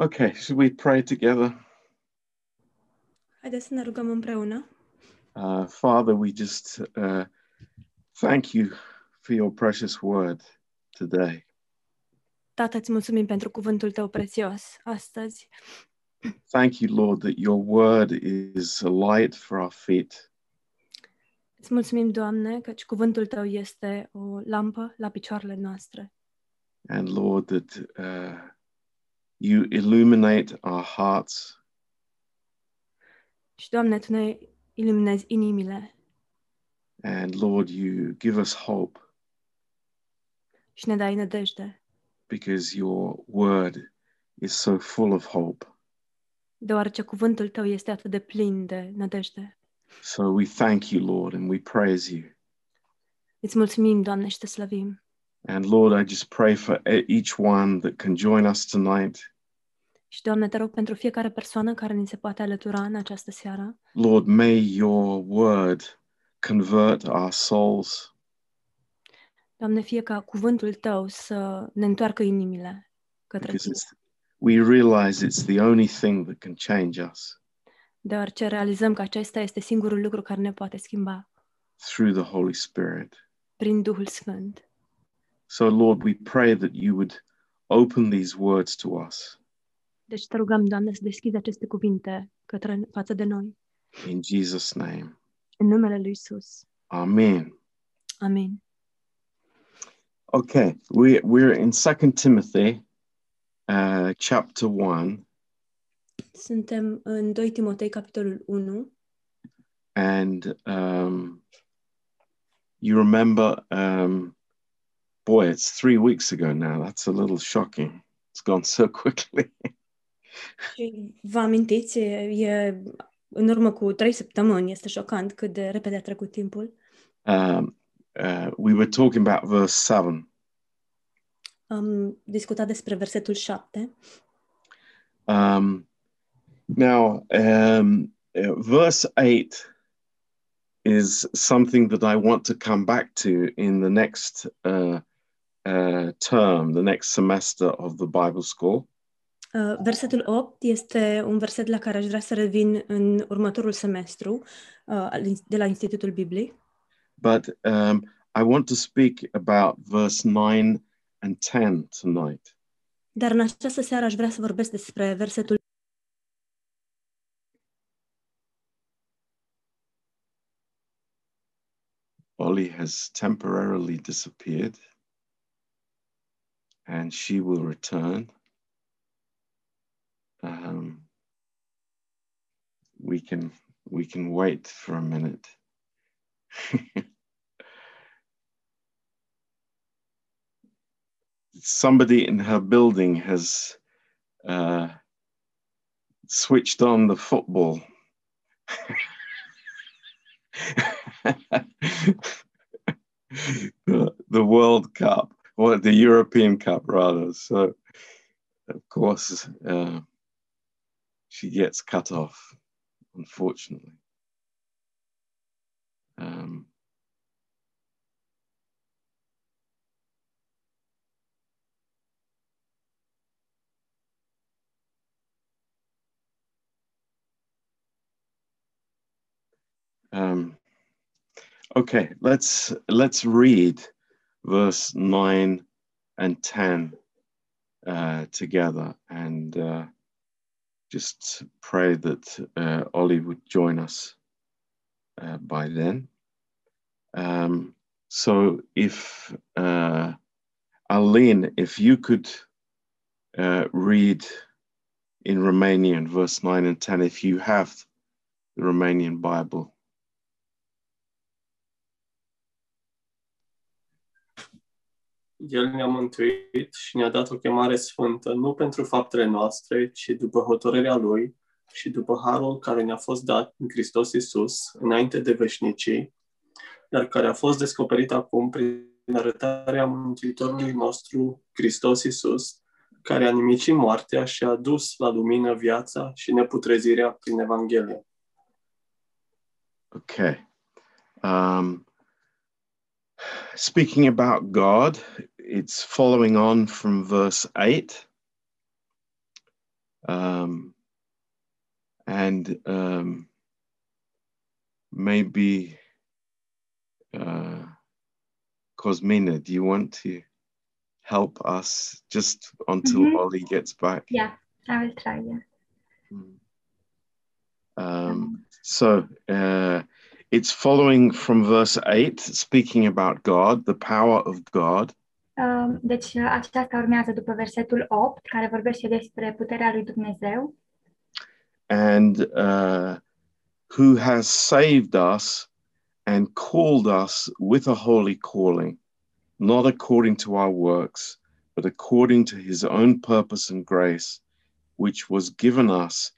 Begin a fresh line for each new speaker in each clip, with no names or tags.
Okay, should we pray together?
Haideți să ne rugăm împreună.
Uh, Father, we just uh, thank you for your precious word today.
Tată, îți mulțumim pentru cuvântul tău prețios astăzi.
Thank you, Lord, that your word is a light for our feet
Îți mulțumim, Doamne, căci cuvântul tău este o lampă la picioarele noastre.
and, Lord, that uh, you illuminate our hearts
Și, Doamne, Tu ne iluminezi inimile
and, Lord, you give us hope
și ne dai nădejde,
because your word is so full of hope.
deoarece cuvântul Tău este atât de plin de nădejde.
So we thank you, Lord, and we praise you.
Îți mulțumim, Doamne, și Te slăvim.
And Lord, I just pray for e- each one that can join us tonight.
Și, Doamne, te rog pentru fiecare persoană care ni se poate alătura în această seară.
Lord, may your word convert our souls.
Doamne, fie ca cuvântul Tău să ne întoarcă inimile către
Because
Tine,
it's, we realize it's the only thing that can change us
deoarece realizăm că acesta este singurul lucru care ne poate schimba
through the Holy Spirit.
prin Duhul Sfânt.
So, Lord, we pray that you would open these words to us
Deci te rugăm, Doamne, să deschizi aceste cuvinte către, față de noi.
in Jesus' name.
În numele Lui Isus.
Amen.
Amin.
Okay, we, we're in Second Timothy uh, chapter 1,
Suntem în 2 Timotei, capitolul 1.
and um, you remember, um, boy, it's three weeks ago now. That's a little shocking. It's gone so quickly.
Vă amintiți, e, în urmă cu trei săptămâni, este șocant cât de repede a trecut timpul.
um, uh, we were talking about verse 7.
Am discutat despre versetul 7.
Um, now, um, uh, verse 8 is something that I want to come back to in the next uh, uh, term, the next semester of the Bible School.
Uh, Versetul 8 este un verset la care aș vrea să revin în următorul semestru uh, al ins- de la Institutul Bibliei.
But um, I want to speak about verse 9 and 10 tonight.
Dar în această seară aș vrea să vorbesc despre versetul
Ollie has temporarily disappeared and she will return. Um, we can we can wait for a minute. Somebody in her building has uh, switched on the football. the, the World Cup, or the European Cup, rather. So, of course, uh, she gets cut off, unfortunately. Um, um, okay, let's let's read verse nine and ten uh, together, and uh, just pray that uh, Ollie would join us uh, by then. Um, so, if uh, Aline, if you could uh, read in Romanian verse nine and ten, if you have the Romanian Bible.
El ne-a mântuit și ne-a dat o chemare sfântă, nu pentru faptele noastre, ci după hotărârea Lui și după harul care ne-a fost dat în Hristos Iisus, înainte de veșnicii, dar care a fost descoperit acum prin arătarea Mântuitorului nostru, Hristos Iisus, care a nimicit moartea și a dus la lumină viața și neputrezirea prin Evanghelie.
Okay. Um, speaking about God, it's following on from verse 8. Um, and um, maybe uh, Cosmina, do you want to help us just until
Mhm.
Ollie gets back?
Yeah, I will try. Yeah.
Um, so uh, it's following from verse 8, speaking about God, the power of God.
Um, Deci uh, aceasta urmează după versetul 8, care vorbește despre puterea lui Dumnezeu
and uh, who has saved us and called us with a holy calling, not according to our works, but according to his own purpose and grace, which was given us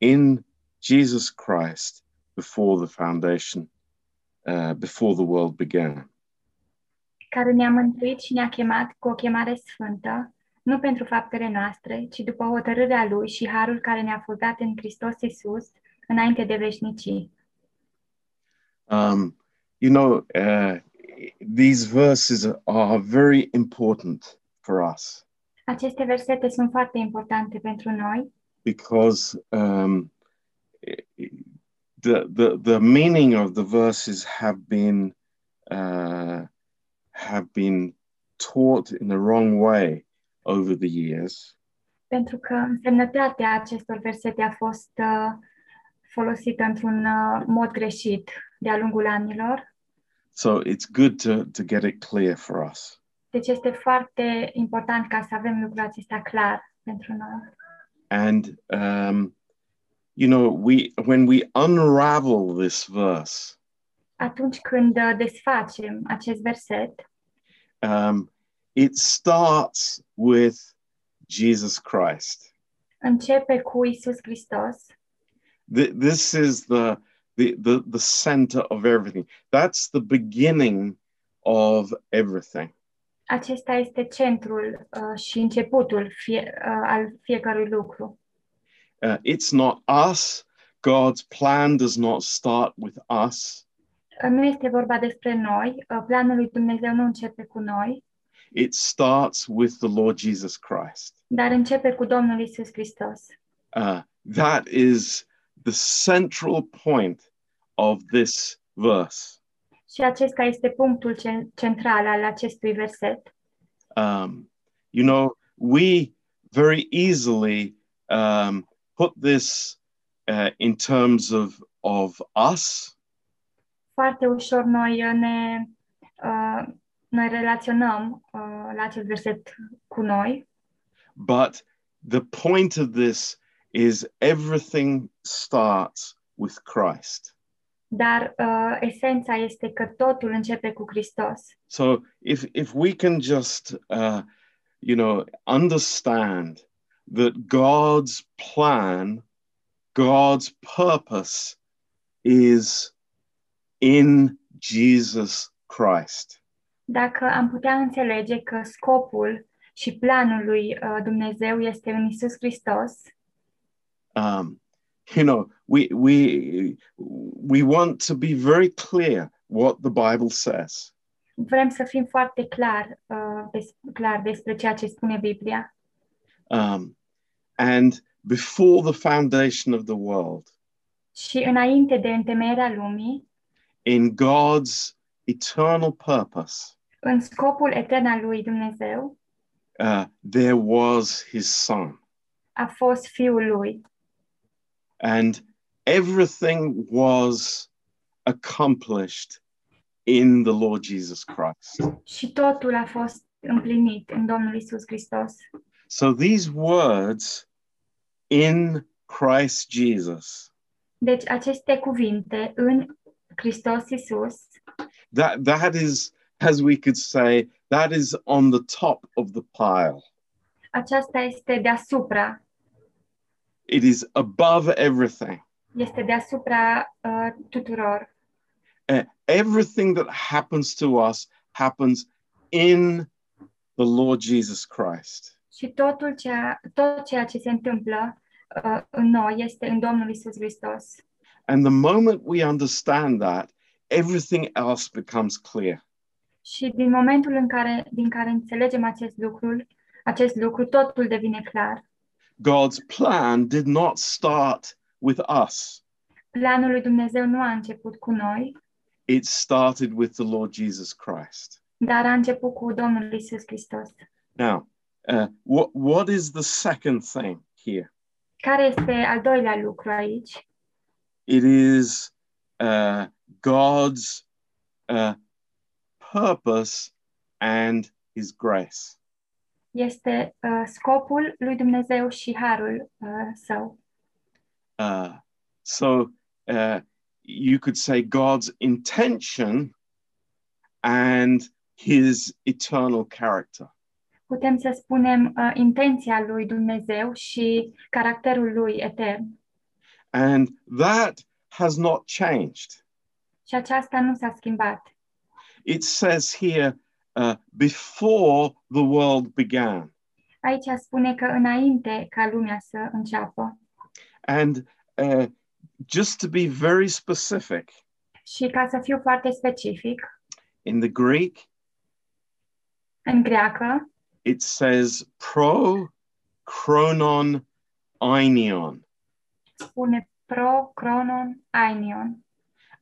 in Jesus Christ before the foundation, uh, before the world began.
care ne-a mântuit și ne-a chemat cu o chemare sfântă, nu pentru faptele noastre, ci după hotărârea Lui și harul care ne-a fost dat în Hristos Iisus înainte de veșnicii.
Um, you know, uh, these verses are very important for us.
Aceste versete sunt foarte importante pentru noi,
because um, the, the the meaning of the verses have been uh, have been taught in the wrong way over the years,
pentru că însemnătatea acestor versete a fost uh, folosită într-un uh, mod greșit de-a lungul anilor.
so it's good to to get it clear for us.
Deci este foarte important ca să avem lucrul acesta clar pentru noi.
And um, you know, we when we unravel this verse,
Atunci când uh, desfacem acest verset,
um, it starts with Jesus Christ.
începe cu Isus Hristos.
Th- this is the, the the the center of everything that's the beginning of everything
Acesta este centrul uh, și începutul fie, uh, al fiecărui lucru.
Uh, it's not us. God's plan does not start with us.
Uh, Nu este vorba despre noi, uh, planul lui Dumnezeu nu începe cu noi,
it starts with the lord jesus christ.
Dar începe cu Domnul Isus Hristos.
uh, that is the central point of this verse.
Și acesta este punctul ce- central al acestui verset.
um, you know we very easily um, put this uh, in terms of of us
Foarte ușor noi uh, ne uh, noi relaționăm uh, la acest verset cu noi,
But the point of this is everything starts with Christ.
dar uh, esența este că totul începe cu Hristos.
So if if we can just uh, you know understand that God's plan, God's purpose is in Jesus Christ.
Dacă am putea înțelege că scopul și planul lui uh, Dumnezeu este în Isus Hristos,
Um, you know, we we we want to be very clear what the Bible says.
vrem să fim foarte clar, uh, des, clar despre ceea ce spune Biblia.
Um, and before the foundation of the world,
Și înainte de întemeierea lumii,
in God's eternal purpose,
în scopul etern al lui Dumnezeu,
uh, there was his son.
a fost Fiul lui.
And everything was accomplished in the Lord Jesus Christ.
Și totul a fost împlinit în Domnul Isus Hristos.
So these words in Christ Jesus,
Deci aceste cuvinte în Hristos Isus,
that that is, as we could say, that is on the top of the pile.
aceasta este deasupra,
It is above everything.
este deasupra uh, tuturor.
Uh, everything that happens to us happens in the Lord Jesus Christ.
Și totul ceea, tot ceea ce se întâmplă uh, în noi este în Domnul Isus Hristos.
And the moment we understand that, everything else becomes clear.
Și din momentul în care, din care înțelegem acest lucru, acest lucru, totul devine clar.
God's plan did not start with us.
Planul lui Dumnezeu nu a început cu noi,
It started with the Lord Jesus Christ.
dar a început cu Domnul Isus Hristos.
Now, uh, what what is the second thing here?
Care este al doilea lucru aici?
It is uh, God's uh, purpose and His grace.
Este uh, scopul lui Dumnezeu și harul uh, său.
Uh, so uh, you could say God's intention and His eternal character.
Putem să spunem uh, intenția lui Dumnezeu și caracterul lui etern.
And that has not changed.
Și aceasta nu s-a schimbat.
It says here, uh, before the world began.
Aici spune că înainte ca lumea să înceapă.
And uh, just to be very specific,
Și ca să fiu foarte specific,
in the Greek,
în greacă
it says pro chronon aionion.
spune pro, cronon, ainion.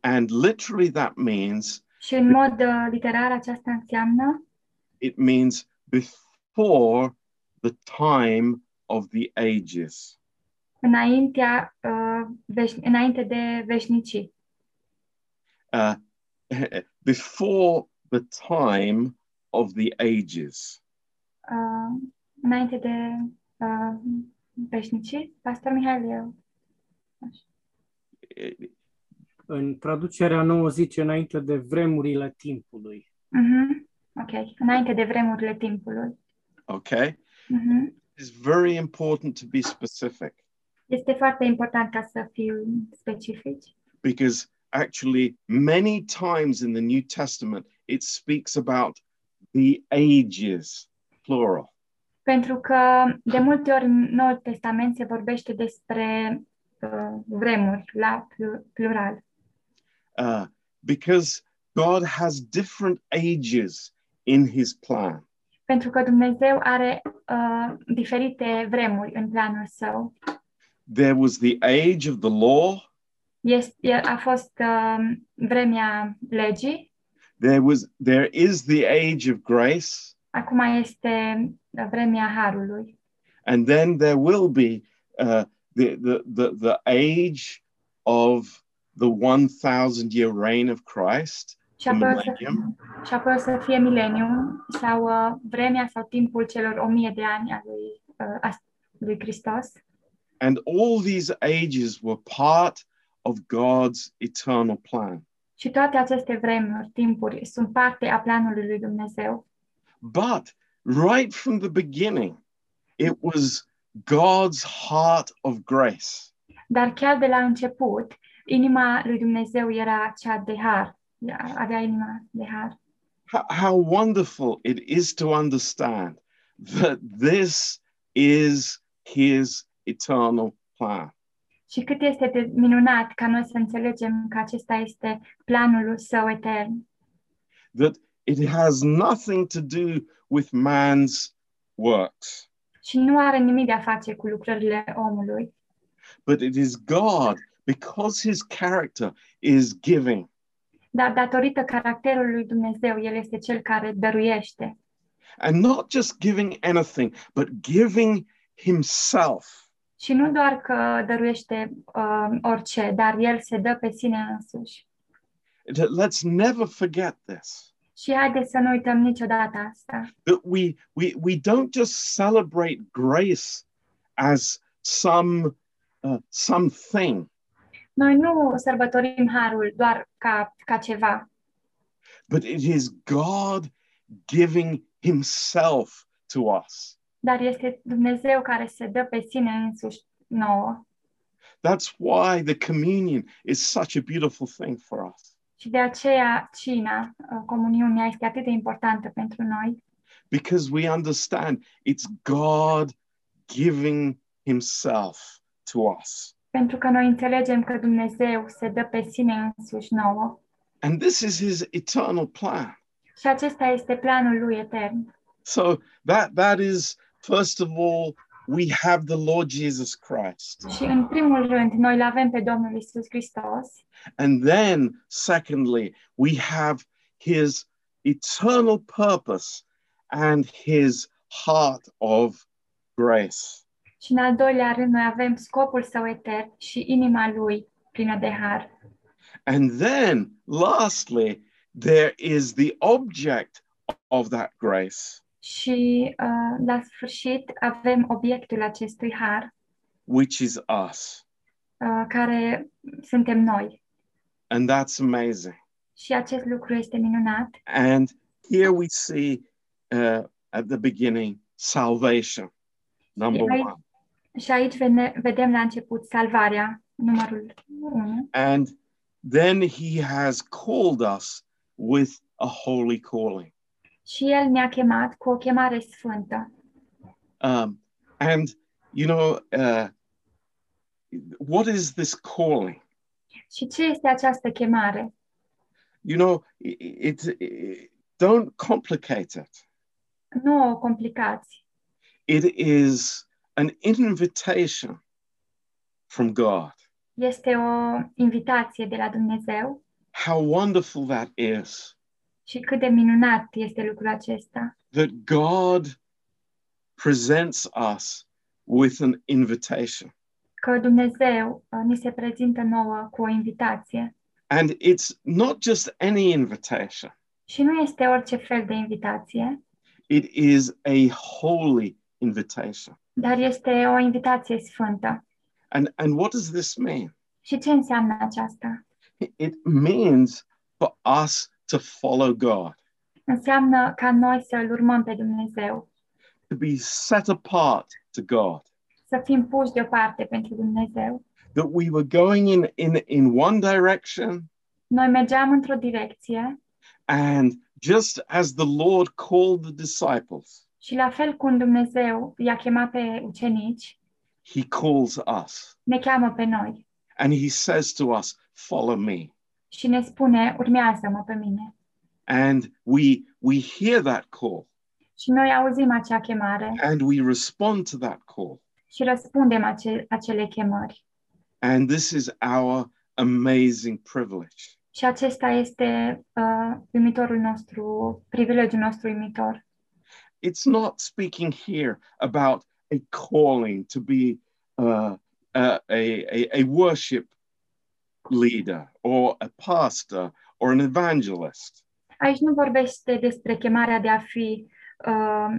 And literally that means
Și în mod uh, literar aceasta înseamnă
it means before the time of the ages.
înaintea, uh, veș- înainte de veșnicii.
Uh, before the time of the ages.
Uh, înainte de uh, veșnicii. Pastor Mihail, eu.
În traducerea nouă zice înainte de vremurile timpului.
Mhm. Ok. Înainte de vremurile timpului.
Okay?
Mhm.
It's very important to be specific
Este foarte important ca să fiu specifici,
because actually, many times in the New Testament, it speaks about the ages, plural.
pentru că de multe ori în Noul Testament se vorbește despre uh, vremuri la plu- plural.
Uh, because God has different ages in his plan.
Pentru că Dumnezeu are uh, diferite vremuri în planul său.
There was the age of the law,
Este, a fost uh, vremea legii,
there was there is the age of grace,
acum este vremea harului.
and then there will be uh, the, the the the age of the 1000 year reign of Christ,
Și apoi, o să,
millennium,
și apoi o să fie milenium sau uh, vremea sau timpul celor o mie de ani a lui, uh, a lui Hristos.
and all these ages were part of God's eternal plan.
Și toate aceste vremuri, timpuri, sunt parte a planului lui Dumnezeu.
But right from the beginning, it was God's heart of grace.
Dar chiar de la început, inima lui Dumnezeu era cea de har. Avea inima de har.
How, how wonderful it is to understand that this is His eternal plan.
Și cât este de minunat ca noi să înțelegem că acesta este planul său etern.
That it has nothing to do with man's works,
Și nu are nimic de a face cu lucrările omului,
but it is God, because His character is giving.
dar datorită caracterului lui Dumnezeu, El este Cel care dăruiește.
And not just giving anything, but giving Himself.
Și nu doar că dăruiește uh, orice, dar El se dă pe sine însuși.
Let's never forget this.
Și haideți să nu uităm niciodată asta.
that we we we don't just celebrate grace as some uh, something,
Noi nu sărbătorim harul doar ca, ca ceva,
but it is God giving Himself to us.
dar este Dumnezeu care se dă pe sine însuși nouă.
That's why the communion is such a beautiful thing for us
Și de aceea cina, uh, comuniunea, este atât de importantă pentru noi,
because we understand it's God giving Himself to us.
pentru că noi înțelegem că Dumnezeu se dă pe sine însuși nouă.
And this is His eternal plan.
Și acesta este planul lui etern.
So that that is first of all we have the Lord Jesus Christ.
Și în primul rând, noi îl avem pe Domnul Isus Hristos
And then, secondly, we have his eternal purpose and his heart of grace.
și în al doilea rând noi avem scopul său etern și inima lui plină de har.
And then, lastly, there is the object of that grace,
Și uh, la sfârșit avem obiectul acestui har,
which is us.
uh, care suntem noi.
And that's amazing.
Și acest lucru este minunat.
And here we see uh, at the beginning salvation, number
Right.
one.
Și aici vene- vedem la început salvarea, numărul 1.
And then he has called us with a holy calling.
Și El ne-a chemat cu o chemare sfântă.
Um, and, you know, uh, what is this calling?
Și ce este această chemare?
You know, it, it, it- don't complicate it.
Nu o complicați.
It is an invitation from God.
Este o invitație de la Dumnezeu
How wonderful that is
și cât de minunat este lucrul acesta.
that God presents us with an invitation.
Că Dumnezeu uh, ni se prezintă nouă cu o invitație.
And it's not just any invitation,
Și nu este orice fel de invitație,
it is a holy invitation.
dar este o invitație sfântă.
And, and what does this mean?
Și ce înseamnă aceasta?
It means for us to follow God,
Înseamnă ca noi să îl urmăm pe Dumnezeu,
to be set apart to God.
să fim puși deoparte pentru Dumnezeu.
That we were going in, in, in one direction,
Noi mergeam într-o direcție
and just as the Lord called the disciples,
și la fel cum Dumnezeu i-a chemat pe ucenici,
He calls us
ne cheamă pe noi
and He says to us, Follow me.
Și ne spune, urmează-mă pe mine.
And we, we hear that call
Și noi auzim acea chemare
and we respond to that call.
și răspundem ace- acele chemări.
And this is our amazing privilege.
Și acesta este uh, uimitorul nostru, privilegiul nostru uimitor.
It's not speaking here about a calling to be uh, a, a, a, a worship leader or a pastor or an evangelist.
Aici nu vorbește despre chemarea de a fi uh,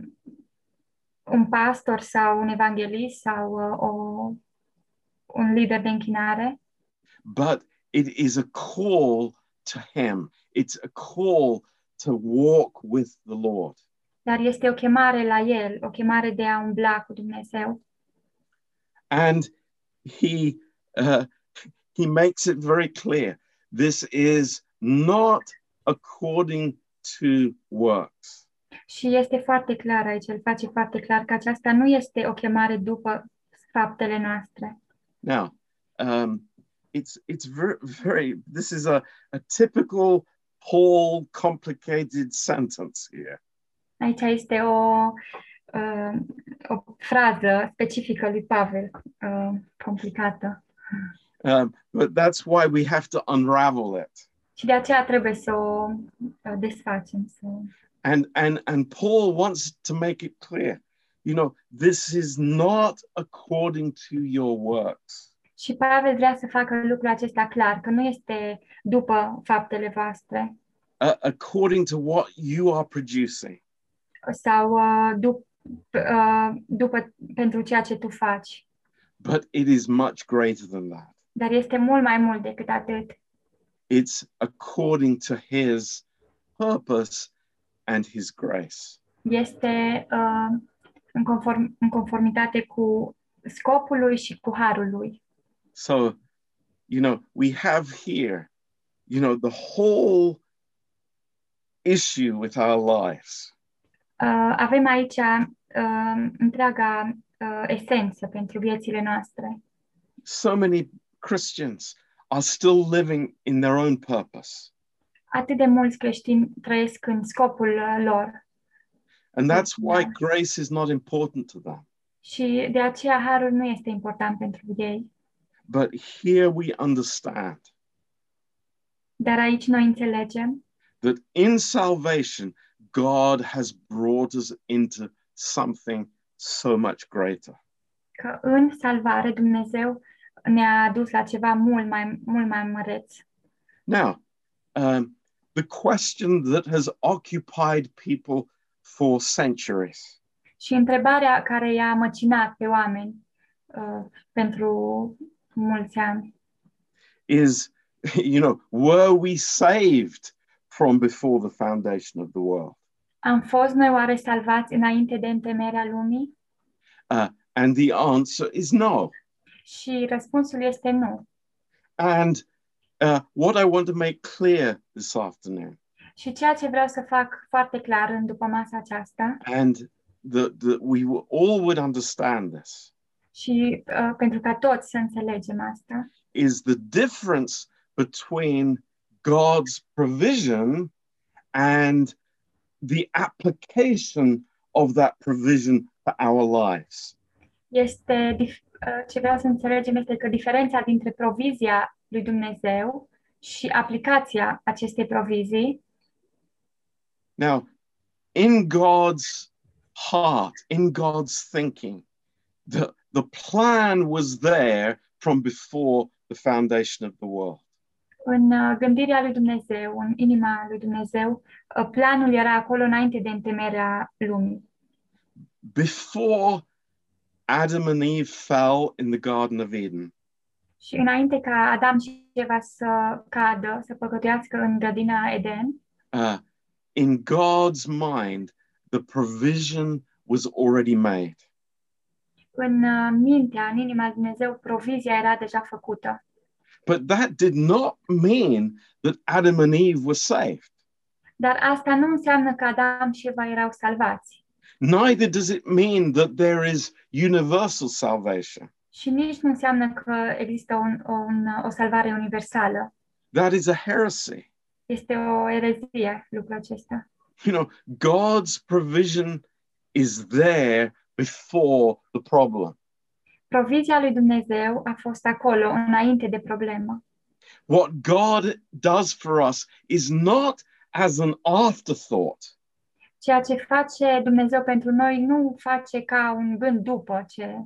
un pastor sau un evanghelist sau uh, o, un lider de închinare,
but it is a call to Him. It's a call to walk with the Lord.
dar este o chemare la El, o chemare de a umbla cu Dumnezeu.
And He uh, He makes it very clear. This is not according to works.
Și este foarte clar aici, el face foarte clar că aceasta nu este o chemare după faptele noastre.
Now, um, it's it's very very. This is a, a typical Paul complicated sentence here.
Aici este o, uh, o frază specifică lui Pavel, uh, complicată.
Um, but that's why we have to unravel it.
Și de aceea trebuie să o uh, desfacem. Să...
And and and Paul wants to make it clear, you know, this is not according to your works.
Și Pavel vrea să facă lucrul acesta clar, că nu este după faptele voastre
uh, according to what you are producing,
sau uh, dup, uh, după pentru ceea ce tu faci,
but it is much greater than that.
Dar este mult mai mult decât atât.
It's according to his purpose and his grace.
Este uh, în, conform, în conformitate cu scopul lui și cu harul lui.
So, you know, we have here, you know, the whole issue with our lives.
Uh, avem aici uh, întreaga uh, esență pentru viețile noastre.
So many Christians are still living in their own purpose.
Atât de mulți creștini trăiesc în scopul uh, lor
And that's why grace is not important to them.
Și de aceea harul nu este important pentru ei.
But here we understand
Dar aici noi înțelegem
that in salvation, God has brought us into something so much greater.
că în salvare Dumnezeu ne-a dus la ceva mult mai, mult mai măreț.
Now, um, the question that has occupied people for centuries
Și întrebarea care i-a măcinat pe oameni uh, pentru mulți ani
is, you know, were we saved from before the foundation of the world?
Am fost noi oare salvați înainte de întemeierea lumii?
Uh, and the answer is no.
Și răspunsul este nu.
And uh, what I want to make clear this afternoon,
Și ceea ce vreau să fac foarte clar în după masa aceasta,
and that we all would understand this,
și uh, pentru ca toți să înțelegem asta,
is the difference between God's provision and the application of that provision for our lives.
este dif- ce vreau să înțelegem este că diferența dintre provizia lui Dumnezeu și aplicația acestei provizii
Now, in God's heart, in God's thinking, the, the plan was there from before the foundation of the world.
în uh, gândirea lui Dumnezeu, în inima lui Dumnezeu, uh, planul era acolo înainte de întemeierea lumii.
Before Adam and Eve fell in the Garden of Eden,
Și înainte ca Adam și Eva să cadă, să păcătuiască în grădina Eden,
uh, in God's mind, the provision was already made.
în uh, mintea, în inima lui Dumnezeu, provizia era deja făcută.
But that did not mean that Adam and Eve were saved.
Dar asta nu înseamnă că Adam și Eva erau salvați.
Neither does it mean that there is universal salvation.
Și nici nu înseamnă că există un, un, o salvare universală.
That is a heresy.
Este o erezie lucrul acesta.
You know, God's provision is there before the problem.
Provizia lui Dumnezeu a fost acolo înainte de problemă.
What God does for us is not as an afterthought,
Ceea ce face Dumnezeu pentru noi nu face ca un gând după ce,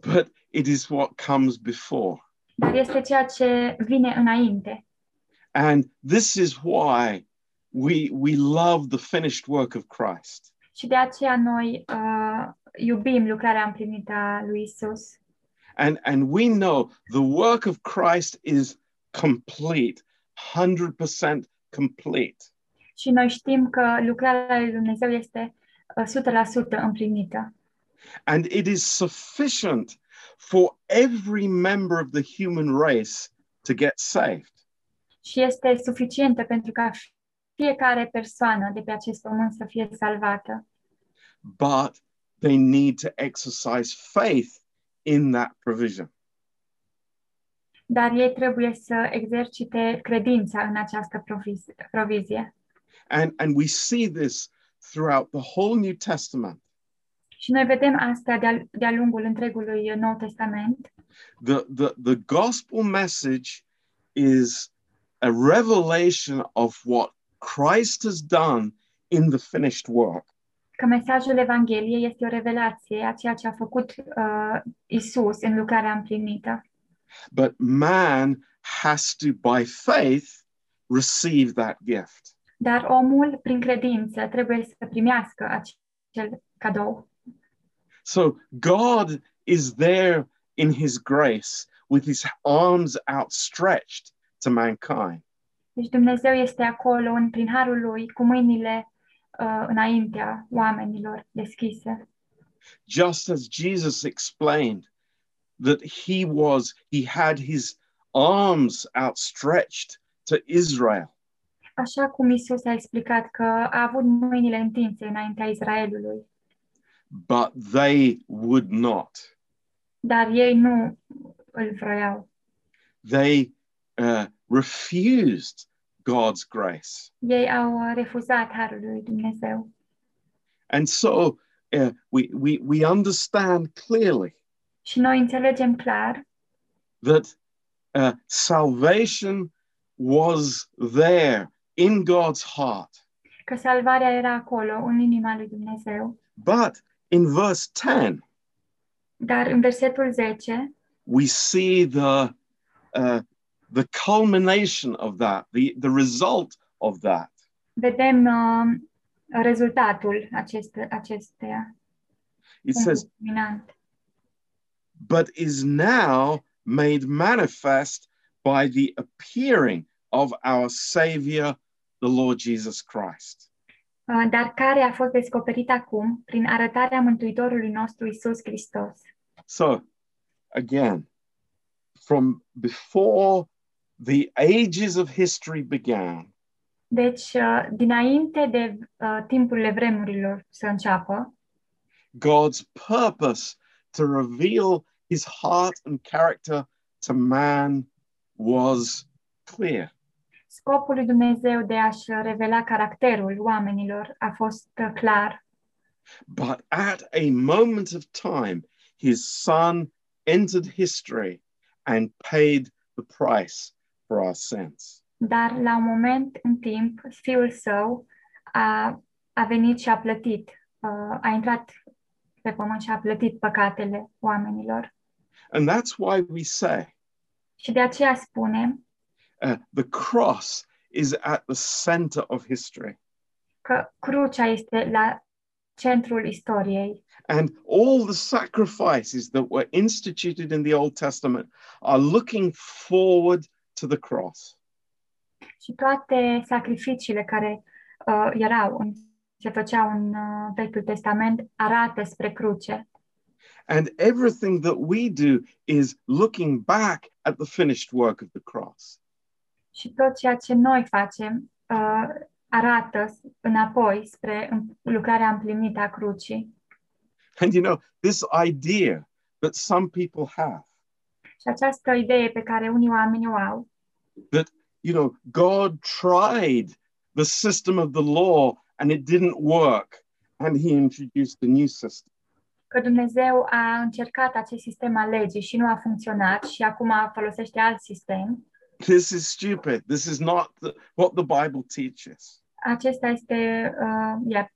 but it is what comes before.
dar este ceea ce vine înainte.
And this is why we, we love the finished work of Christ.
Și de aceea noi uh, iubim lucrarea împlinită a lui Isus.
And, and we know the work of Christ is complete, 100% complete.
Și noi știm că lucrarea lui Dumnezeu este uh, 100% împlinită.
And it is sufficient for every member of the human race to get saved.
Și este suficientă pentru ca fiecare persoană de pe acest pământ să fie salvată.
But they need to exercise faith in that provision.
Dar ei trebuie să exercite credința în această proviz- provizie.
And, and we see this throughout the whole New Testament.
Și noi vedem asta de-a, de-a lungul întregului Nou Testament.
The, the, the gospel message is a revelation of what Christ has done in the finished work.
Că mesajul Evangheliei este o revelație a ceea ce a făcut uh, Isus în lucrarea împlinită.
But man has to, by faith, receive that gift.
Dar omul, prin credință, trebuie să primească acel cadou.
So God is there in his grace with his arms outstretched to mankind.
Deci Dumnezeu este acolo în, prin harul lui cu mâinile uh, înaintea oamenilor deschise.
Just as Jesus explained that he was, he had his arms outstretched to Israel.
Așa cum Isus a explicat că a avut mâinile întinse înaintea Israelului,
but they would not.
dar ei nu îl vroiau.
They uh, refused God's grace.
Ei au uh, refuzat harul lui Dumnezeu.
And so uh, we, we, we understand clearly
Și noi înțelegem clar
that uh, salvation was there in God's heart.
că salvarea era acolo, în inima lui Dumnezeu.
But in verse 10,
Dar în versetul 10
we see the, uh, the culmination of that, the, the result of that.
vedem uh, rezultatul acest, acesteia.
It says, but is now made manifest by the appearing of our Savior, the Lord Jesus Christ.
Dar care a fost descoperit acum prin arătarea Mântuitorului nostru Isus Hristos.
So, again, from before the ages of history began,
Deci, uh, dinainte de uh, timpurile vremurilor să înceapă,
God's purpose to reveal his heart and character to man was clear.
Scopul lui Dumnezeu de a-și revela caracterul oamenilor a fost uh, clar,
But at a moment of time, his son entered history and paid the price for our sins.
dar la un moment în timp, fiul său a, a venit și a plătit, uh, a intrat pe pământ și a plătit păcatele oamenilor.
And that's why we say
Și de aceea spunem
uh, the cross is at the center of history.
că crucea este la centrul istoriei
And all the sacrifices that were instituted in the Old Testament are looking forward to the cross.
și toate sacrificiile care uh, erau, în, se făceau în uh, Vechiul Testament, arată spre cruce.
And everything that we do is looking back at the finished work of the cross.
Și tot ceea ce noi facem uh, arată înapoi spre în- lucrarea împlinită a crucii.
And you know, this idea that some people have
Și această idee pe care unii oameni o au,
that, you know, God tried the system of the law and it didn't work, and he introduced a new system.
că Dumnezeu a încercat acest sistem al legii și nu a funcționat și acum folosește alt sistem,
This is stupid. This is not the, what the Bible teaches.
acesta este uh, e,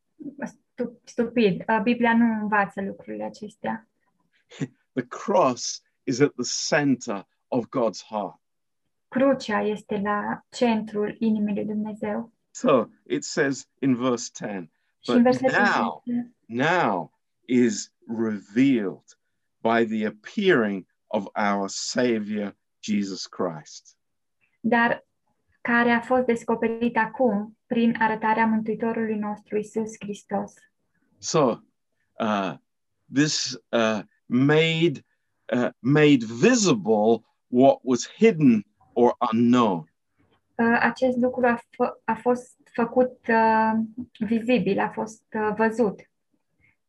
stu- stupid. Uh, Biblia nu învață lucrurile acestea.
The cross is at the center of God's heart.
Crucea este la centrul inimii lui Dumnezeu.
So it says in verse 10 But now-
10,
now is revealed by the appearing of our Savior, Jesus Christ.
Dar care a fost descoperit acum prin arătarea Mântuitorului nostru Isus Hristos.
So uh, this uh, made, uh, made visible what was hidden or unknown.
Uh, Acest lucru a, f- a fost făcut uh, vizibil, a fost uh, văzut.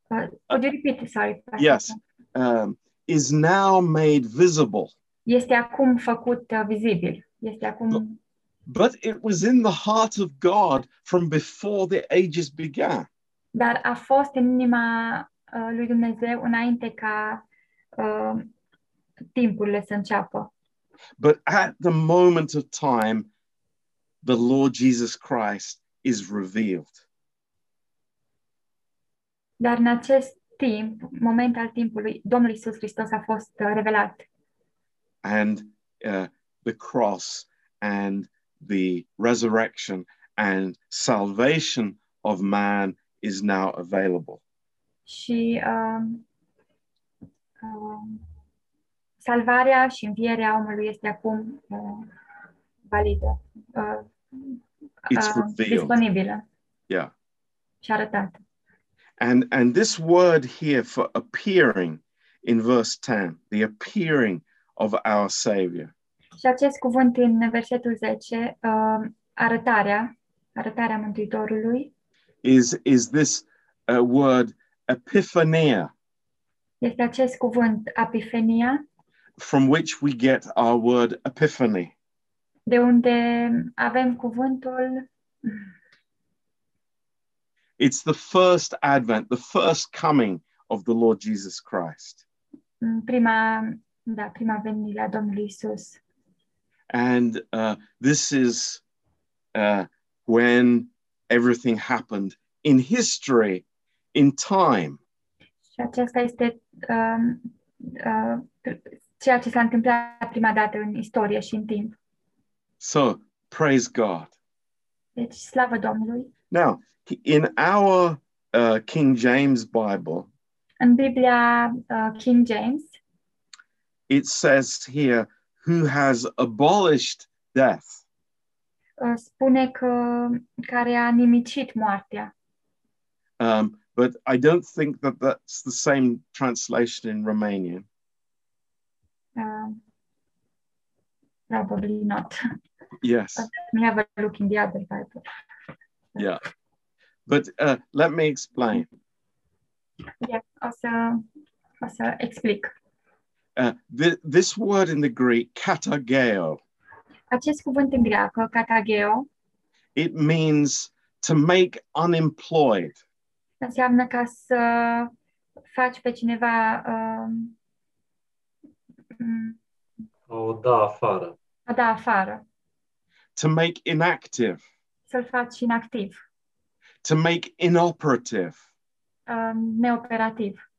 Uh, could you repeat? Sorry. Pastor.
Yes. Um, is now made visible.
Este acum făcut uh, vizibil. Este acum
But it was in the heart of God from before the ages began.
dar a fost în inima uh, lui Dumnezeu înainte ca uh, timpurile să înceapă.
But at the moment of time, the Lord Jesus Christ is revealed.
Dar în acest timp, moment al timpului, Domnul Isus Hristos a fost uh, revelat
And uh, the cross and the resurrection and salvation of man is now available.
și uh, uh, salvarea și învierea omului este acum uh, validă, uh,
It's
uh, disponibilă
Yeah.
și arătată.
And, and this word here for appearing in verse 10, the appearing of our Savior,
Și acest cuvânt în versetul 10, uh, arătarea, arătarea Mântuitorului,
is, is this uh, word epiphania,
este acest cuvânt apifenia,
from which we get our word epiphany.
de unde avem cuvântul,
It's the first advent, the first coming of the Lord Jesus Christ.
În Prima, da, prima venire a Domnului Isus.
And uh, this is uh, when everything happened in history, in time.
Și aceasta este um, uh, ceea ce s-a întâmplat prima dată în istorie și în timp.
So praise God.
Deci, slavă Domnului!
Now, in our uh, King James Bible,
În Biblia uh, King James
it says here, who has abolished death.
spune că care a nimicit moartea.
Um, but I don't think that that's the same translation in Romanian.
Uh, probably not.
Yes.
Let me have a look in the other Bible.
Yeah. But uh, let me explain.
Yeah, o să, o să explic.
Uh, th- this word in the Greek, katageo,
Acest cuvânt în greacă, katageo,
it means to make unemployed.
înseamnă ca să faci pe cineva um, mm,
O da afară.
a da afară,
to make inactive,
să-l faci inactiv,
to make inoperative,
um, neoperativ,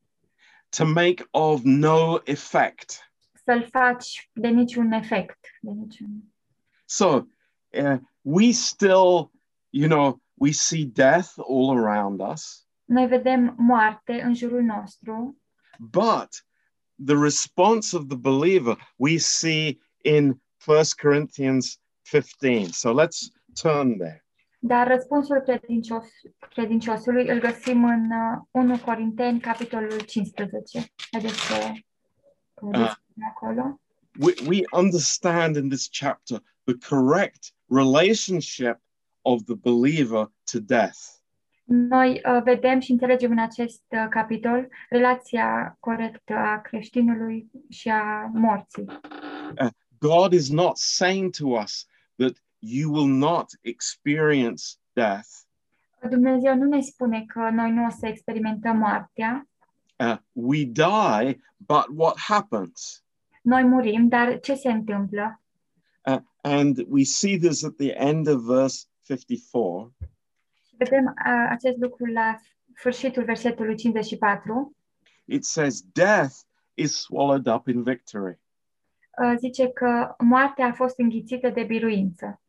to make of no effect.
să-l faci de niciun efect, de niciun...
So uh, we still, you know, we see death all around us,
Noi vedem moarte în jurul nostru,
but the response of the believer we see in First Corinthians 15. So let's turn there.
Dar răspunsul credincios, credinciosului îl găsim în uh, 1 Corinteni, capitolul 15. Haideți să uh, deschidem acolo.
We, we understand in this chapter the correct relationship of the believer to death.
Noi uh, vedem și înțelegem în acest uh, capitol relația corectă a creștinului și a morții.
God is not saying to us that you will not experience death.
Dumnezeu nu ne spune că noi nu o să experimentăm moartea,
Uh, we die, but what happens?
noi murim, dar ce se întâmplă?
Uh, and we see this at the end of verse 54.
Vedem uh, acest lucru la sfârșitul versetului 54.
It says, Death is swallowed up in victory.
Uh, zice că moartea a fost înghițită de biruință.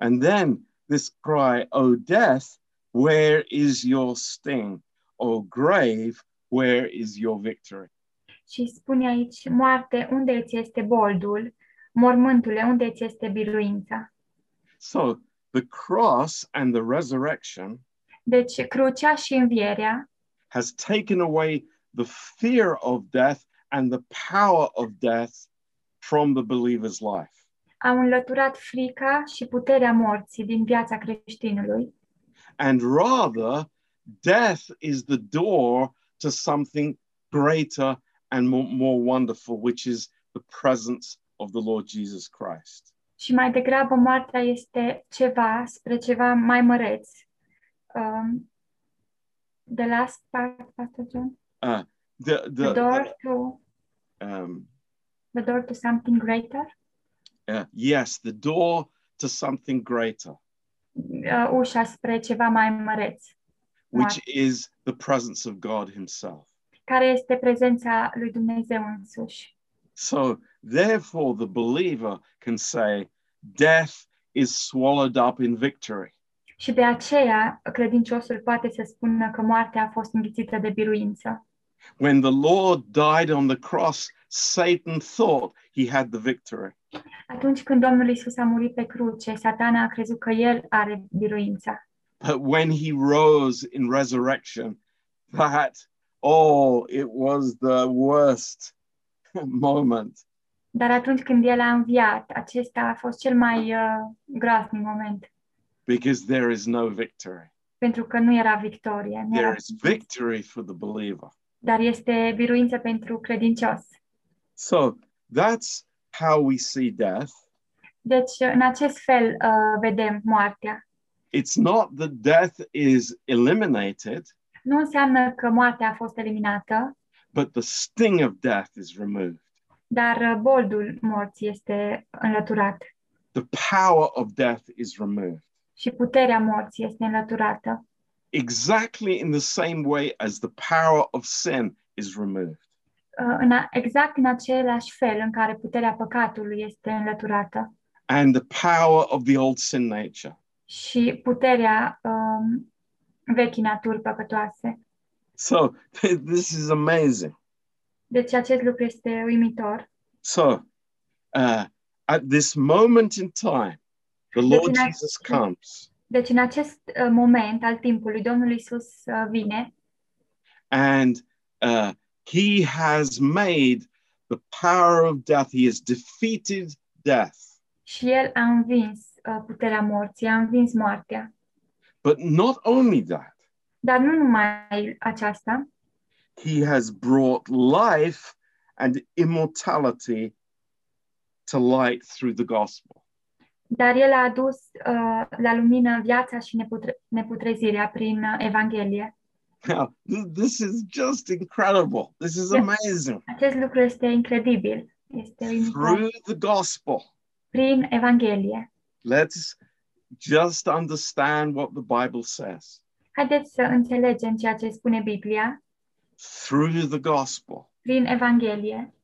And then this cry, O death, where is your sting? O grave, where is your victory?
Și spune aici, moarte, unde îți este boldul? Mormântule, unde îți este biruința?
So the cross and the resurrection
Deci, crucea și învierea
has taken away the fear of death and the power of death from the believer's life.
Au înlăturat frica și puterea morții din viața creștinului
And rather, death is the door to something greater and more, more wonderful, which is the presence of the Lord Jesus Christ.
și mai degrabă moartea este ceva spre ceva mai măreț. Um, the last part, Pastor John?
Uh, the,
The
the,
door to
um,
the door to something greater?
Uh, yes, the door to something greater,
Uh, ușa spre ceva mai măreț,
which is the presence of God Himself.
care este prezența lui Dumnezeu însuși.
So, therefore, the believer can say, Death is swallowed up in victory.
Și de aceea credinciosul poate să spună că moartea a fost înghițită de biruință.
When the Lord died on the cross, Satan thought he had the victory.
Atunci când Domnul Isus a murit pe cruce, satana a crezut că el are biruința.
But when he rose in resurrection, that, oh, it was the worst moment.
Dar atunci când el a înviat, acesta a fost cel mai uh, groaznic moment,
because there is no victory.
pentru că nu era victorie, nu era,
There is victory for the believer.
dar este biruință pentru credincios.
So that's how we see death.
Deci, în acest fel uh, vedem moartea.
it's not that death is eliminated,
nu înseamnă că moartea a fost eliminată,
but the sting of death is removed.
dar uh, boldul morții este înlăturat
The power of death is removed.
și puterea morții este înlăturată.
Exactly in the same way as the power of sin is removed.
Uh, În a, exact în același fel în care puterea păcatului este înlăturată
And the power of the old sin nature.
și puterea um, vechii naturi păcătoase.
So this is amazing.
Deci acest lucru este uimitor.
So, uh, at this moment in time, the Lord
Deci, în
Jesus
acest-
comes
Deci în acest uh, moment al timpului, Domnul Isus uh, vine
and uh, he has made the power of death, he has defeated death.
și El a învins uh, puterea morții, a învins moartea.
But not only that,
Dar nu numai aceasta,
he has brought life and immortality to light through the gospel.
dar El a adus uh, la lumină viața și neputre- neputrezirea prin uh, Evanghelie.
Now, th- this is just incredible. This is amazing.
Acest lucru este incredibil, este.
Through the gospel,
Prin Evanghelie.
let's just understand what the Bible says.
Haideți să înțelegem ceea ce spune Biblia
Through the gospel,
prin Evanghelie.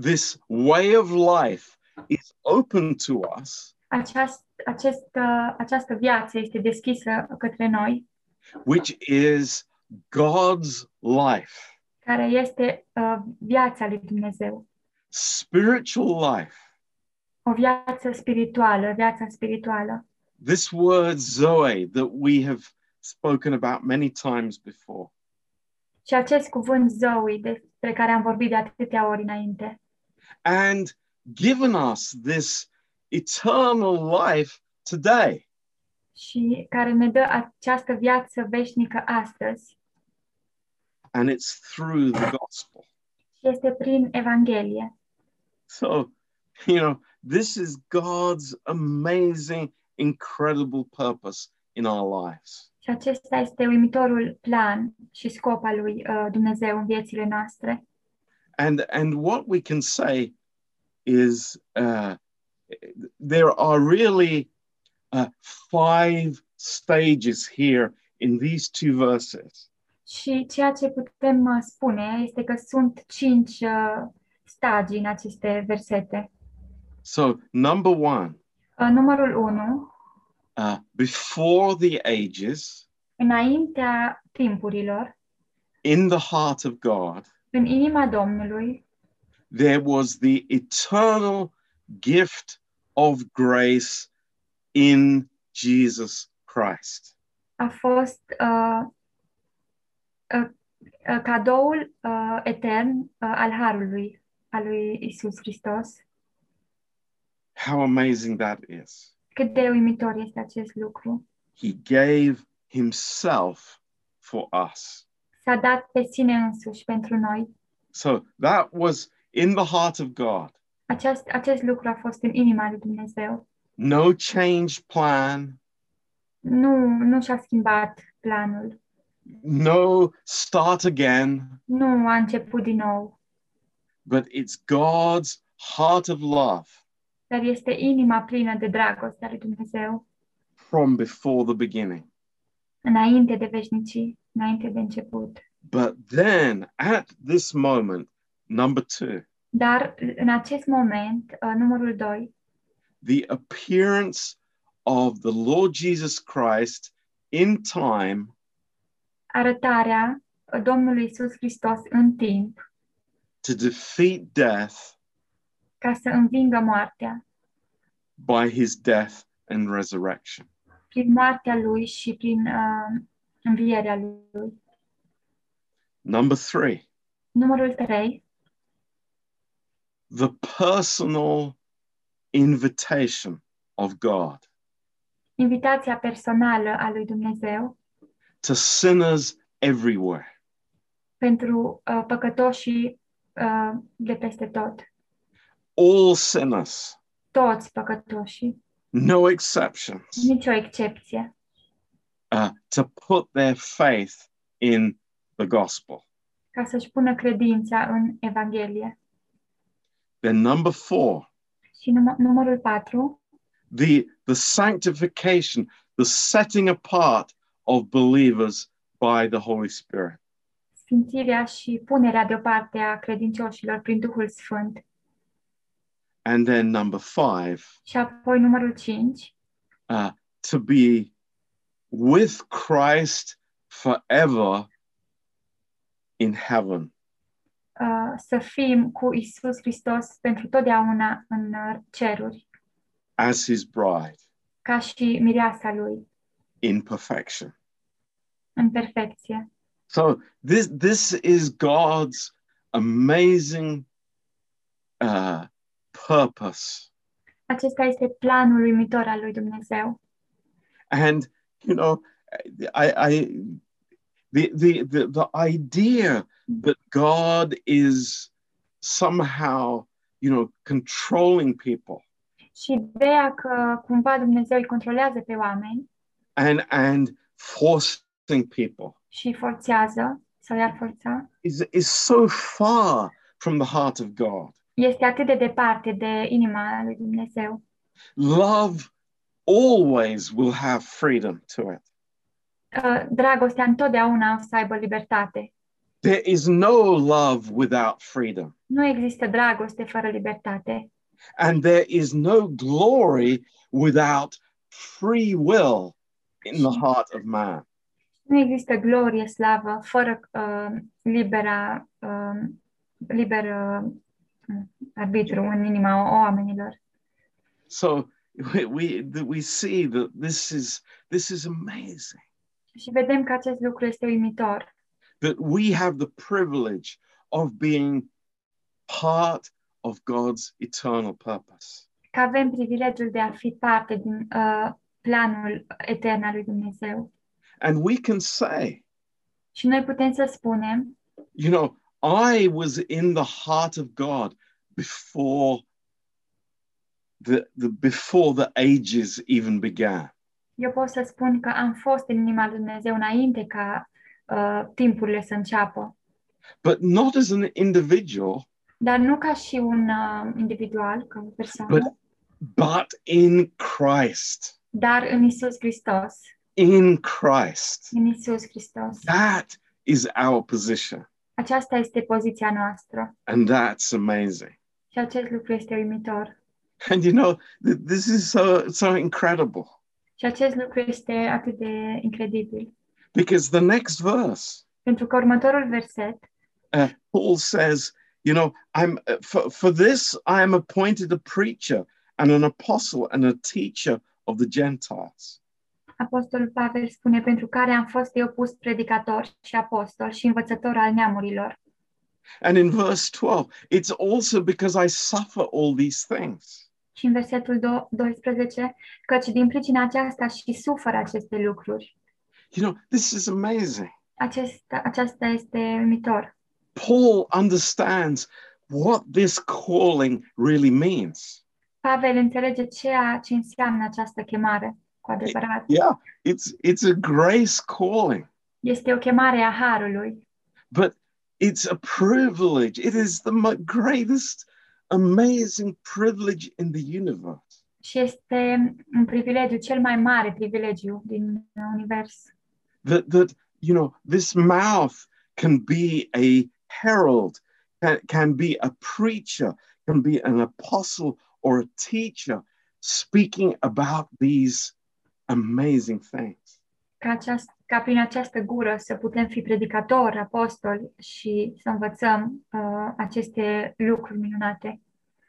this way of life is open to us,
Aceast, acest, uh, această viață este deschisă către noi,
which is God's life,
care este uh, viața lui Dumnezeu.
spiritual life.
O viață spirituală, viața spirituală.
This word Zoe that we have spoken about many times before.
Și acest cuvânt Zoe, despre care am vorbit de atâtea ori înainte,
and given us this eternal life today.
și care ne dă această viață veșnică astăzi,
And it's through the gospel.
este prin Evanghelie.
So, you know, this is God's amazing, incredible purpose in our lives.
Și acesta este uimitorul plan și scop al lui uh, Dumnezeu în viețile noastre.
And and what we can say is uh, there are really uh, five stages here in these two verses.
Și ceea ce putem uh, spune este că sunt cinci uh, stagii în aceste versete.
So, number one,
Uh, numărul 1,
uh, before the ages,
înaintea timpurilor,
in the heart of God,
în inima Domnului,
there was the eternal gift of grace in Jesus Christ.
a fost uh, uh, uh, cadoul uh, etern uh, al Harului, al lui Isus Hristos.
How amazing that is.
Cât de uimitor este acest lucru.
He gave himself for us.
S-a dat pe sine însuși pentru noi.
So that was in the heart of God.
Acest, acest lucru a fost în inima lui Dumnezeu.
No change plan,
Nu, nu și-a schimbat planul.
No start again,
Nu a început din nou,
but it's God's heart of love.
Dar este inima plină de dragoste a lui Dumnezeu,
from before the beginning.
înainte de veșnicii, înainte de început.
But then at this moment, number two,
Dar în acest moment, uh, numărul 2,
the appearance of the Lord Jesus Christ in time
arătarea Domnului Isus Hristos în timp,
to defeat death
ca să învingă moartea,
by his death and resurrection.
prin moartea lui și prin uh, învierea lui.
Number three,
Numărul 3,
the personal invitation of God.
Invitația personală a lui Dumnezeu
to sinners everywhere.
pentru uh, păcătoșii uh, de peste tot.
All sinners,
Toți păcătoșii,
no exceptions.
nicio excepție.
uh, to put their faith in the gospel.
ca să-și pună credința în Evanghelie.
Then number four,
Și num- numărul 4,
the the sanctification, the setting apart of believers by the Holy Spirit.
sfințirea și punerea deoparte a credincioșilor prin Duhul Sfânt.
And then number five,
Și apoi numărul 5,
uh, to be with Christ forever in heaven.
uh, să fim cu Isus Hristos pentru totdeauna în uh, ceruri,
as his bride
ca și mireasa lui,
in perfection.
în perfecție.
So this this is God's amazing uh, purpose,
Acesta este planul uimitor al lui Dumnezeu.
and you know, I, I the, the the the idea that God is somehow you know controlling people
Și ideea că cumva Dumnezeu îi controlează pe oameni
and and forcing people
și forțează sau i-ar forța,
is is so far from the heart of God.
este atât de departe de inima lui Dumnezeu.
Love always will have freedom to it.
Uh, Dragostea întotdeauna o să aibă libertate.
There is no love without freedom,
Nu există dragoste fără libertate.
and there is no glory without free will in the heart of man.
Nu există glorie, slavă, fără uh, libera, uh, liber uh, arbitru în inima oamenilor.
So we we, we see that this is this is amazing
Și vedem că acest lucru este uimitor.
that we have the privilege of being part of God's eternal purpose.
Că avem privilegiul de a fi parte din uh, planul etern al lui Dumnezeu.
And we can say,
Și noi putem să spunem,
you know, I was in the heart of God before the, the before the ages even began.
eu pot să spun că am fost în inima lui Dumnezeu înainte ca uh, timpurile să înceapă.
But not as an individual,
Dar nu ca și un uh, individual, ca o persoană,
But- but in Christ.
Dar în Isus Hristos.
In Christ.
În Isus Hristos.
That is our position.
Aceasta este poziția noastră
And that's amazing.
și acest lucru este uimitor.
And you know, this is so so incredible
Și acest lucru este atât de incredibil.
because the next verse,
Pentru că următorul verset,
uh, Paul says, you know, I'm uh, for, for this I am appointed a preacher and an apostle and a teacher of the Gentiles.
Apostolul Pavel spune, pentru care am fost eu pus predicator și apostol și învățător al neamurilor.
And in verse 12, it's also because I suffer all these things.
Și în versetul do- 12, căci din pricina aceasta și suferă aceste lucruri.
You know, this is amazing.
Acesta, aceasta este uimitor.
Paul understands what this calling really means.
Pavel înțelege ceea ce înseamnă această chemare, cu adevărat.
Yeah, it's it's a grace calling,
Este o chemare a Harului,
but it's a privilege. It is the greatest, amazing privilege in the universe.
și este un privilegiu, cel mai mare privilegiu din univers.
That that you know, this mouth can be a herald, can, can be a preacher, can be an apostle or a teacher speaking about these amazing things.
Ca, aceast, ca prin această gură să putem fi predicatori, apostoli și să învățăm uh, aceste lucruri minunate.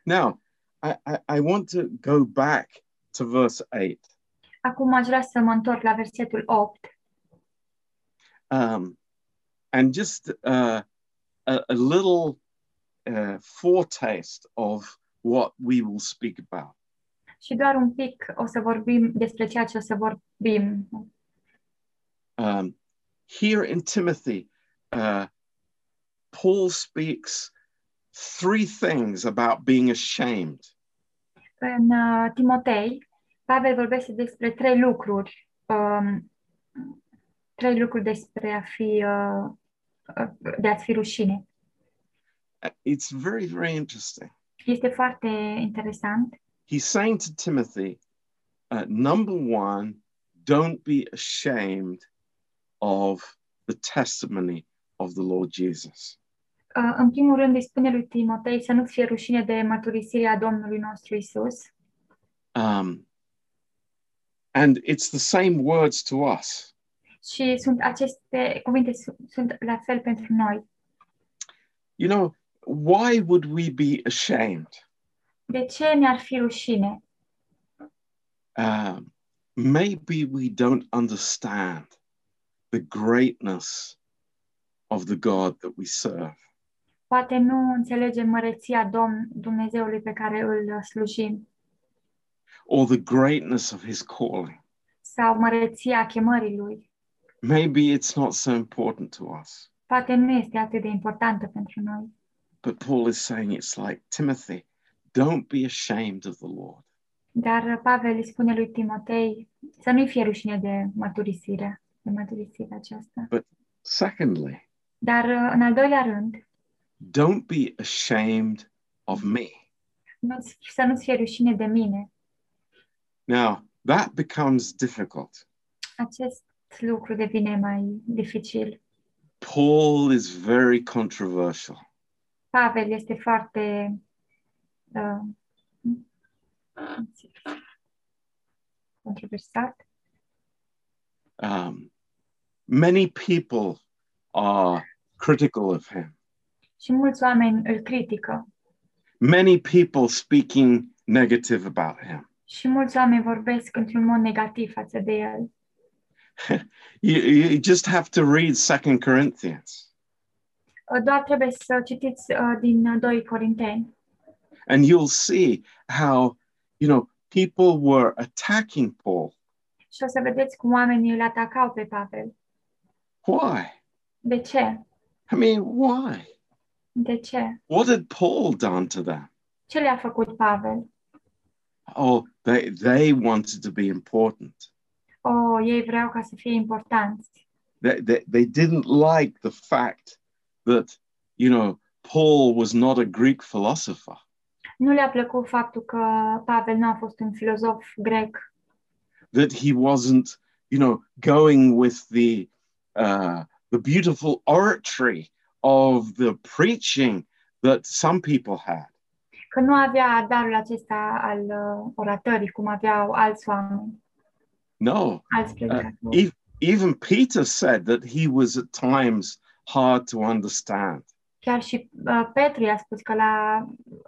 Now, I, I, I want to go back to verse 8.
Acum aș vrea să mă întorc la versetul 8
um, and just uh, a, a little uh, foretaste of what we will speak about.
și doar un pic o să vorbim despre ceea ce o să vorbim.
Um, here in Timothy, uh, Paul speaks three things about being ashamed.
În uh, Timotei, Pavel vorbește despre trei lucruri um, trei lucruri despre a fi, uh, uh, de a fi rușine.
Uh, It's very, very interesting.
Este foarte interesant.
He's saying to Timothy, uh, number one, don't be ashamed of the testimony of the Lord Jesus.
Uh, în primul rând îi spune lui Timotei să nu fie rușine de mărturisirea Domnului nostru Isus.
Um, and it's the same words to us.
Și sunt aceste cuvinte su- sunt la fel pentru noi.
You know, why would we be ashamed?
De ce ne-ar fi rușine?
Um, maybe we don't understand the greatness of the God that we serve.
Poate nu înțelegem măreția Domn Dumnezeului pe care îl slujim
or the greatness of his calling.
sau măreția chemării Lui.
Maybe it's not so important to us.
Poate nu este atât de importantă pentru noi.
But Paul is saying it's like Timothy, don't be ashamed of the Lord.
Dar Pavel îi spune lui Timotei să nu-i fie rușine de mărturisire, de mărturisirea aceasta.
But Secondly,
Dar uh, în al doilea rând,
don't be ashamed of me.
nu, să nu-ți fie rușine de mine.
Now, that becomes difficult.
Acest lucru devine mai dificil.
Paul is very controversial.
Pavel este foarte uh, controversat.
Um, many people are critical of him.
Și mulți oameni îl critică.
Many people speaking negative about him.
Și mulți oameni vorbesc într-un mod negativ față de el.
You, you just have to read Second Corinthians,
Uh, Doar să citiți uh, din 2 Corinteni
and you'll see how you know people were attacking Paul.
și o să vedeți cum oamenii îl atacau pe Pavel.
Why?
De ce?
I mean, why?
De ce?
What had Paul done to them?
Ce le-a făcut Pavel?
Oh, they they wanted to be important.
Oh, ei vreau ca să fie importanți.
They, they, they didn't like the fact that, you know, Paul was not a Greek philosopher.
Nu le-a plăcut faptul că Pavel nu a fost un filozof grec,
that he wasn't, you know, going with the uh, the beautiful oratory of the preaching that some people had.
că nu avea darul acesta al uh, oratării, cum aveau alți oameni,
No,
alți
uh, even Peter said that he was at times hard to understand.
Chiar și uh, Petru i-a spus că la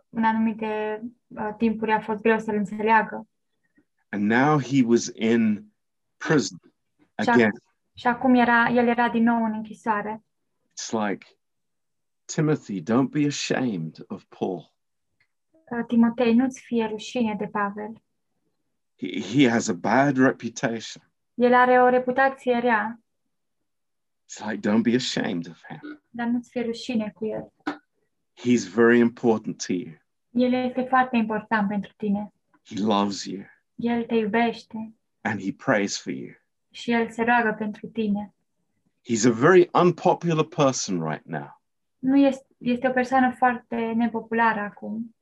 în anumite uh, timpuri a fost greu să-l înțeleagă.
And now he was in prison
Și,
again.
ac- și acum era, el era din nou în închisoare.
It's like, Timothy, don't be ashamed of Paul.
Uh, Timotei, nu-ți fie rușine de Pavel.
He, he has a bad reputation.
El are o reputație rea,
It's like, don't be ashamed of him.
dar nu-ți fie rușine cu el.
He's very important to you.
El este foarte important pentru tine.
He loves you
El te iubește
and he prays for you.
și el se roagă pentru tine.
He's a very unpopular person right now.
Nu este, este o persoană foarte nepopulară acum.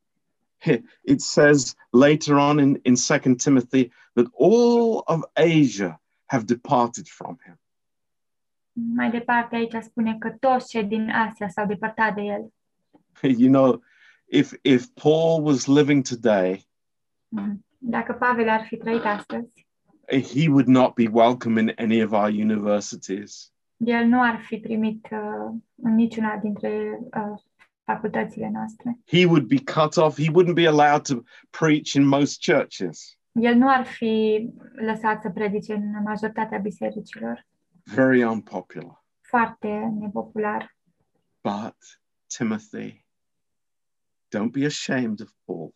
It says later on in, in 2 Timothy that all of Asia have departed from him.
Mai departe aici spune că toți cei din Asia s-au depărtat de el.
You know, if if Paul was living today,
Dacă Pavel ar fi trăit astăzi,
he would not be welcome in any of our universities.
el nu ar fi primit uh, în niciuna dintre uh, facultățile noastre.
He would be cut off. He wouldn't be allowed to preach in most churches.
El nu ar fi lăsat să predice în majoritatea bisericilor.
Very unpopular.
Foarte nepopular.
But Timothy, don't be ashamed of Paul.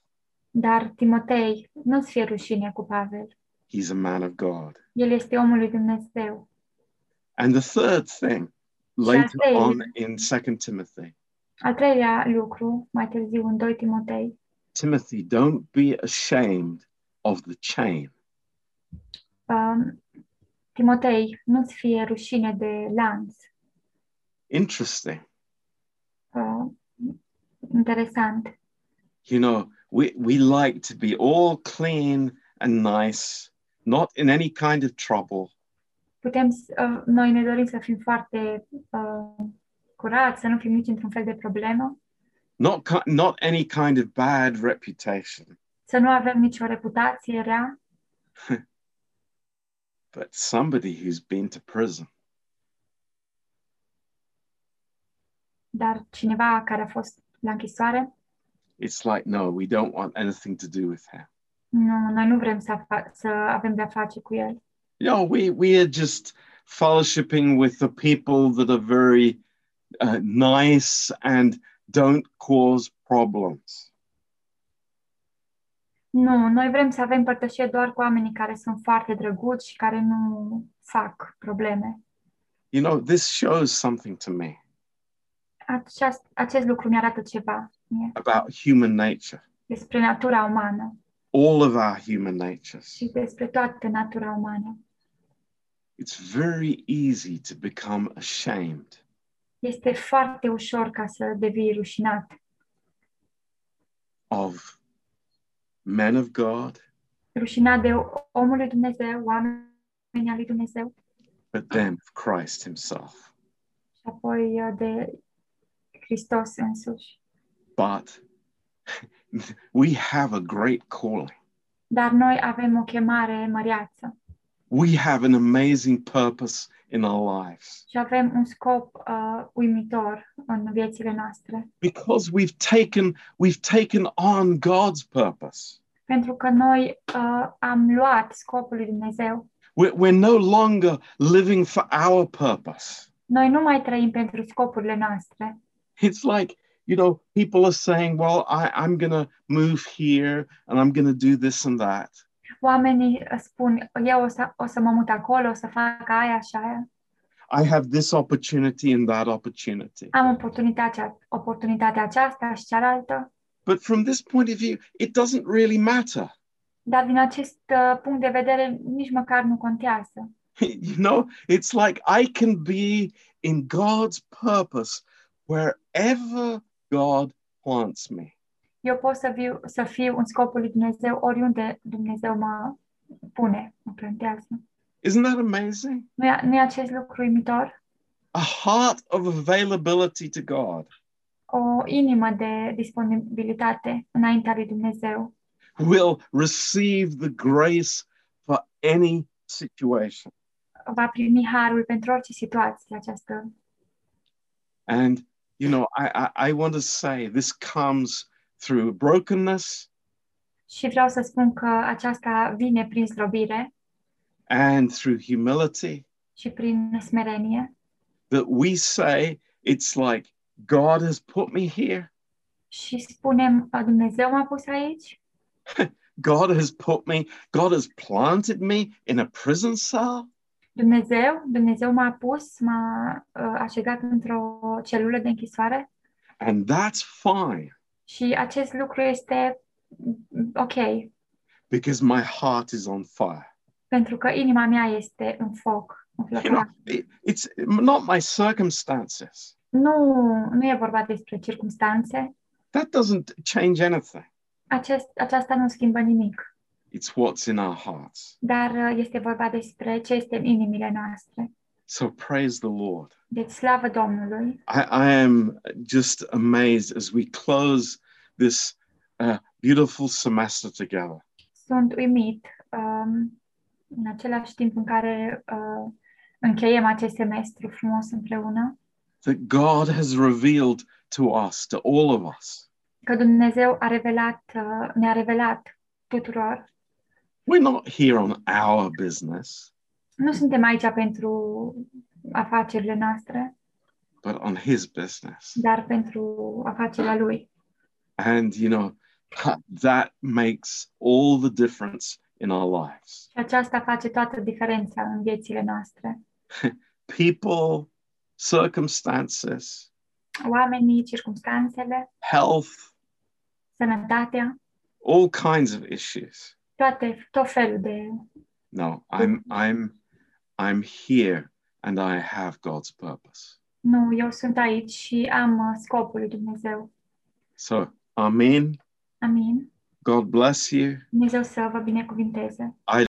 Dar Timotei, nu-ți fie rușine cu Pavel.
He's a man of God.
El este omul lui Dumnezeu.
And the third thing, later on in 2 Timothy,
Al treilea lucru, mai târziu în 2 Timotei,
Timothy, don't be ashamed of the chain.
um, Timotei, nu-ți fie rușine de lanț.
Interesting.
Uh, interesant.
You know, we, we like to be all clean and nice, not in any kind of trouble.
Putem, s- uh, noi ne dorim să fim foarte uh, curați, să nu fim nici într-un fel de problemă,
not ki- not any kind of bad reputation,
să nu avem nicio reputație rea,
but somebody who's been to prison.
dar cineva care a fost la închisoare,
It's like, no, we don't want anything to do with him.
nu, noi nu vrem să, să avem de-a face cu el.
Know, we we are just fellowshipping with the people that are very uh, nice and don't cause problems.
Nu, noi vrem să avem părtășie doar cu oamenii care sunt foarte drăguți și care nu fac probleme.
You know, this shows something to me
Aceast, acest lucru mi-arată ceva mie,
about human nature,
despre natura umană
all of our human natures.
și despre toată natura umană.
It's very easy to become ashamed
Este foarte ușor ca să devii rușinat
of men of God,
rușinat de omul lui Dumnezeu, oamenii al lui Dumnezeu
but then of Christ Himself.
și apoi uh, de Hristos însuși.
But we have a great calling.
Dar noi avem o chemare măreață
We have an amazing purpose in our lives
și avem un scop uh, uimitor în viețile noastre.
because we've taken we've taken on God's purpose.
Pentru că noi uh, am luat scopul lui Dumnezeu.
We're, we're no longer living for our purpose.
Noi nu mai trăim pentru scopurile noastre.
It's like you know, people are saying, "Well, I, I'm going to move here and I'm going to do this and that."
Oamenii spun, eu o să, o să mă mut acolo, o să fac aia și aia.
I have this opportunity and that opportunity.
Am oportunitatea, oportunitatea aceasta și cealaltă.
But from this point of view, it doesn't really matter.
Dar din acest uh, punct de vedere, nici măcar nu contează.
you know, it's like I can be in God's purpose wherever God plants me.
Eu pot să, viu, să fiu în scopul lui Dumnezeu oriunde Dumnezeu mă pune, mă plantează.
Isn't that amazing?
Nu e, nu e acest lucru uimitor?
A heart of availability to God
O inimă de disponibilitate înaintea lui Dumnezeu
will receive the grace for any situation.
va primi harul pentru orice situație această.
And, you know, I, I, I want to say this comes through brokenness.
Și vreau să spun că aceasta vine prin slobire
and through humility.
și prin smerenie.
That we say it's like God has put me here.
și spunem "A, Dumnezeu m-a pus aici,
God has put me, God has planted me in a prison cell.
Dumnezeu, Dumnezeu m-a pus, m-a uh, așezat într-o celulă de închisoare.
And that's fine
și acest lucru este mm, ok,
because my heart is on fire.
pentru că inima mea este în foc, în
You know,
flăcăra.
it- it's not my circumstances.
Nu, nu e vorba despre circumstanțe,
That doesn't change anything.
acest, aceasta nu schimbă nimic,
It's what's in our hearts.
dar uh, este vorba despre ce este în inimile noastre.
So praise the Lord.
Deci slavă Domnului!
I, I am just amazed as we close this uh, beautiful semester together.
Sunt uimit um, în același timp în care uh, încheiem acest semestru frumos împreună,
That God has revealed to us, to all of us.
că Dumnezeu a revelat, uh, ne-a revelat tuturor.
We're not here on our business,
Nu suntem aici pentru afacerile noastre,
but on His business.
dar pentru afacerea Lui.
And, you know, that makes all the difference in our lives.
Și aceasta face toată diferența în viețile noastre.
People, circumstances,
Oamenii, circumstanțele,
health,
sănătatea,
all kinds of issues.
toate, tot felul de...
No, I'm I'm I'm here and I have God's purpose.
Nu, eu sunt aici și am uh, scopul lui Dumnezeu.
So, Amen.
Amin.
God bless you.
Dumnezeu să vă binecuvinteze.